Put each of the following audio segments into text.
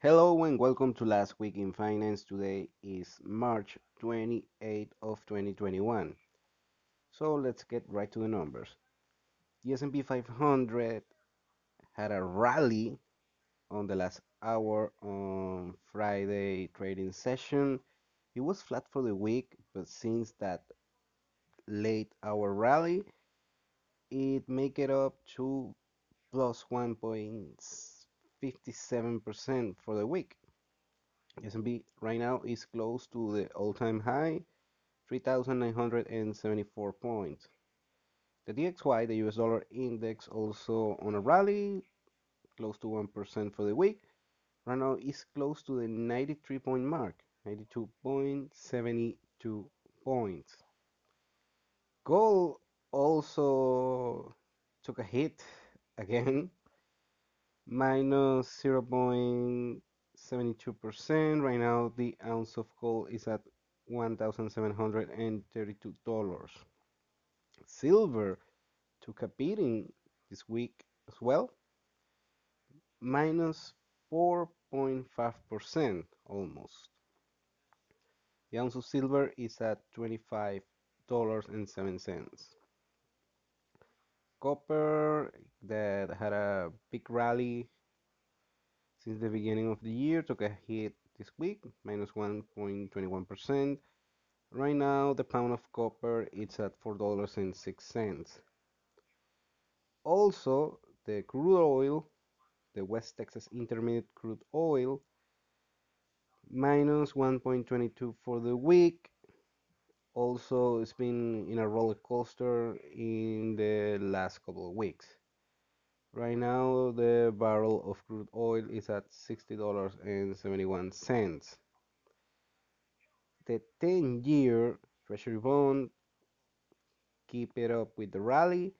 Hello and welcome to Last Week in Finance. Today is March 28th of 2021. So let's get right to the numbers. The S&P 500 had a rally on the last hour on Friday trading session. It was flat for the week, but since that late hour rally, it make it up to plus 1.57% for the week. S&P right now is close to the all-time high, 3,974 points. The DXY, the US dollar index, also on a rally, close to 1% for the week. Right now is close to the 93 point mark, 92.72 points. Gold also took a hit again, minus 0.72%. Right now, the ounce of gold is at $1,732. Silver took a beating this week as well, minus 4.5% almost. The ounce of silver is at $25.07. Copper that had a big rally since the beginning of the year took a hit this week, minus 1.21%. Right now, the pound of copper is at $4.06. Also, the crude oil, the West Texas Intermediate crude oil, minus 1.22 for the week. Also, it's been in a roller coaster in the last couple of weeks. Right now, the barrel of crude oil is at $60.71. The 10 year Treasury bond keep it up with the rally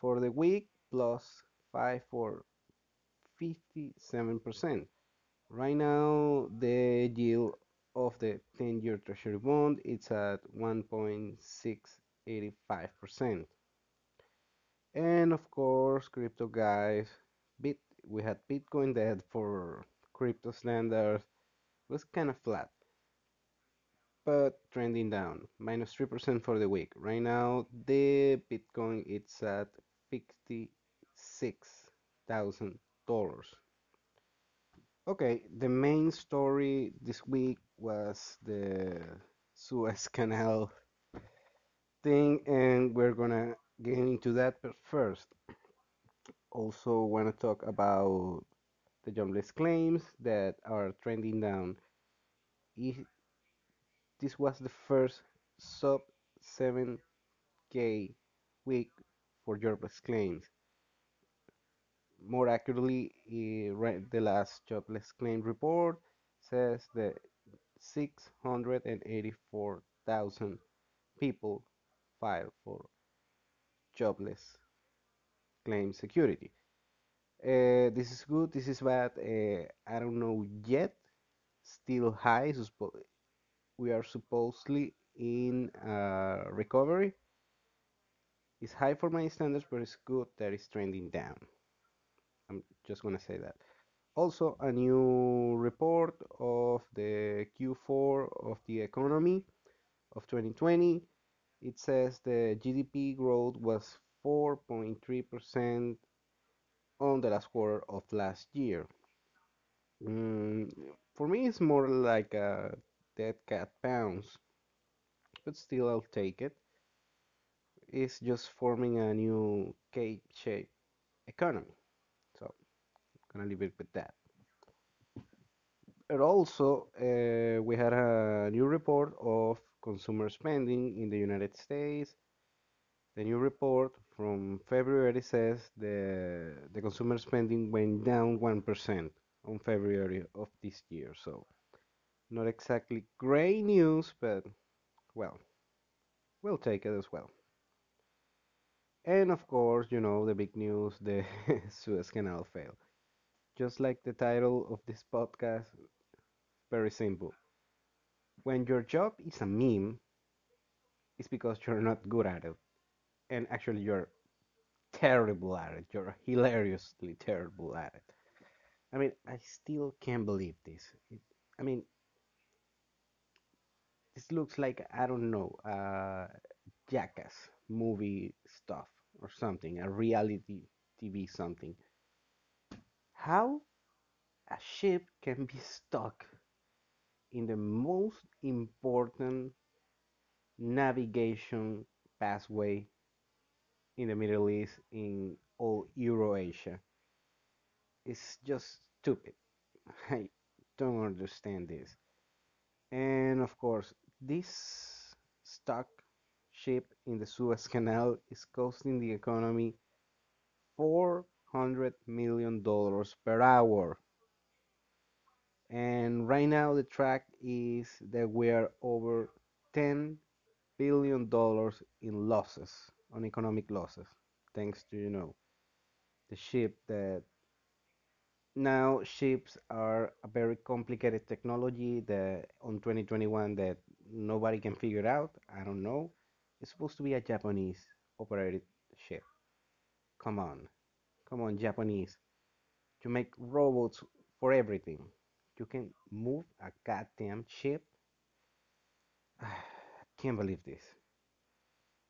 for the week plus 5 for 57%. Right now, the yield of the 10 year Treasury bond is at 1.685%. And of course, crypto guys, bit we had Bitcoin dead for crypto standards was kind of flat but trending down, minus 3% for the week. Right now, the Bitcoin it's at $56,000. Okay, the main story this week was the Suez Canal thing, and we're gonna get into that. But first, also want to talk about the jobless claims that are trending down this was the first sub 7k week for jobless claims. More accurately, eh, the last jobless claim report says that 684,000 people filed for jobless claim security. Uh, this is good, this is bad, uh, I don't know yet. Still high, we are supposedly in uh, recovery. It's high for my standards, but it's good that it's trending down. I'm just gonna say that. Also, a new report of the Q4 of the economy of 2020. It says the GDP growth was 4.3% on the last quarter of last year. Mm, for me, it's more like a dead cat bounce, but still I'll take it. It's just forming a new K-shaped economy. So I'm gonna leave it with that. But also, uh, we had a new report of consumer spending in the United States. The new report from February says the the consumer spending went down one percent on February of this year. So not exactly great news, but well, we'll take it as well. And of course, you know, the big news the Suez Canal failed. Just like the title of this podcast, very simple. When your job is a meme, it's because you're not good at it. And actually, you're terrible at it. You're hilariously terrible at it. I mean, I still can't believe this. It, I mean, this looks like I don't know, uh, Jackass movie stuff or something, a reality TV something. How a ship can be stuck in the most important navigation pathway in the Middle East in all Eurasia is just stupid. I don't understand this. And of course, this stuck ship in the Suez Canal is costing the economy $400 million per hour. Right now, the track is that we are over 10 billion dollars in losses, on economic losses, thanks to, you know, the ship that now ships are a very complicated technology that on 2021 that nobody can figure out. I don't know. It's supposed to be a Japanese operated ship. Come on. Come on, Japanese. to make robots for everything. You can move a goddamn ship. I can't believe this.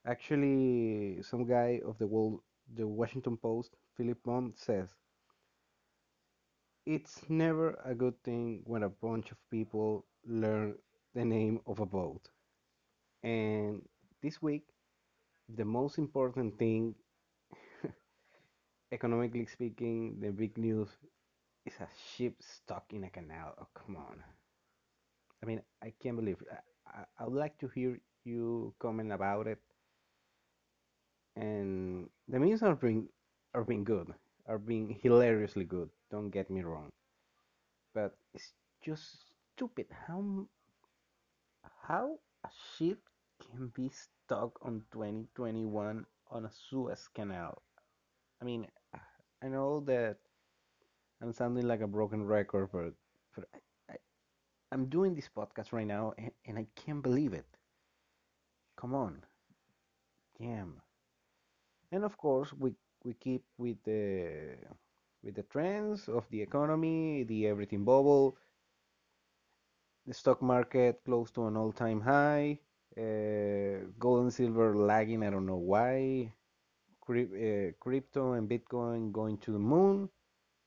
Actually, some guy of the world, the Washington Post, Philip Bump, says it's never a good thing when a bunch of people learn the name of a boat. And this week, the most important thing, economically speaking, the big news is a ship stuck in a canal. Oh, come on. I mean, I can't believe. I, I, I would like to hear you comment about it. And the memes are being are being good, are being hilariously good. Don't get me wrong, but it's just stupid how how a ship can be stuck on 2021 on a Suez Canal. I mean, I know that I'm sounding like a broken record, but but I, I, I'm doing this podcast right now, and, and I can't believe it. Come on, damn. And of course, we we keep with the with the trends of the economy, the everything bubble, the stock market close to an all-time high, uh, gold and silver lagging. I don't know why. Uh, crypto and Bitcoin going to the moon,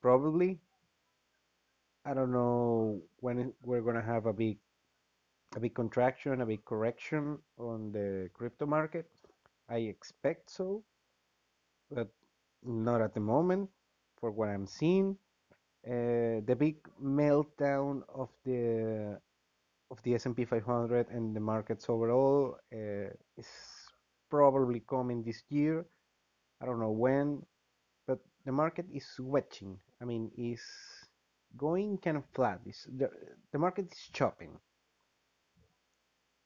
probably. I don't know when we're gonna have a big a big contraction, a big correction on the crypto market. I expect so, but not at the moment for what I'm seeing. Uh, the big meltdown of the of the S&P 500 and the markets overall uh, is probably coming this year. I don't know when, but the market is switching. I mean, is going kind of flat. The the market is chopping.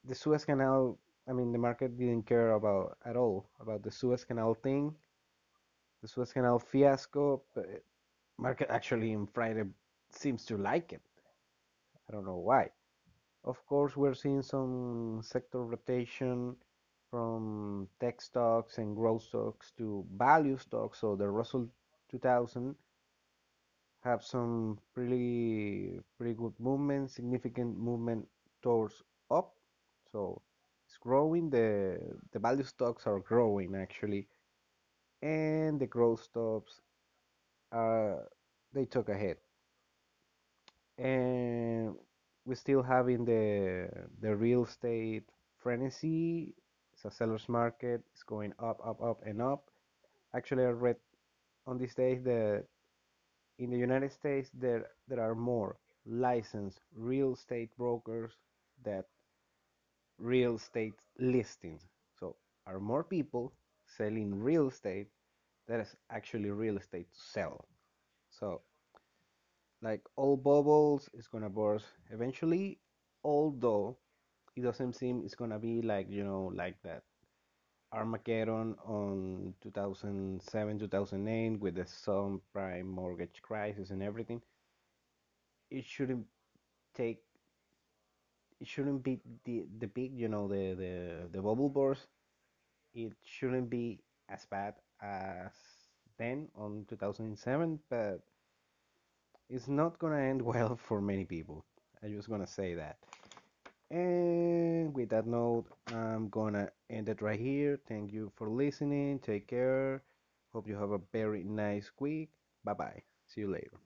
The Suez Canal. I mean, the market didn't care about at all about the Suez Canal thing, the Suez Canal fiasco. Market actually in Friday seems to like it. I don't know why. Of course, we're seeing some sector rotation from tech stocks and growth stocks to value stocks. So the Russell 2000 have some pretty pretty good movement, significant movement towards up. So it's growing. The the value stocks are growing actually, and the growth stocks are they took a hit. And we're still having the the real estate frenzy. It's a seller's market. It's going up, up, up, and up. Actually, I read on these days that in the United States there there are more licensed real estate brokers that real estate listings. So are more people selling real estate that is actually real estate to sell. So like all bubbles is gonna burst eventually, although it doesn't seem it's gonna be like you know like that Armageddon on 2007 2008 with the subprime mortgage crisis and everything. It shouldn't take it shouldn't be the the big you know the the the bubble burst. It shouldn't be as bad as then on 2007, but it's not gonna end well for many people. i'm just gonna say that. And with that note, I'm gonna end it right here. Thank you for listening. Take care. Hope you have a very nice week. Bye bye. See you later.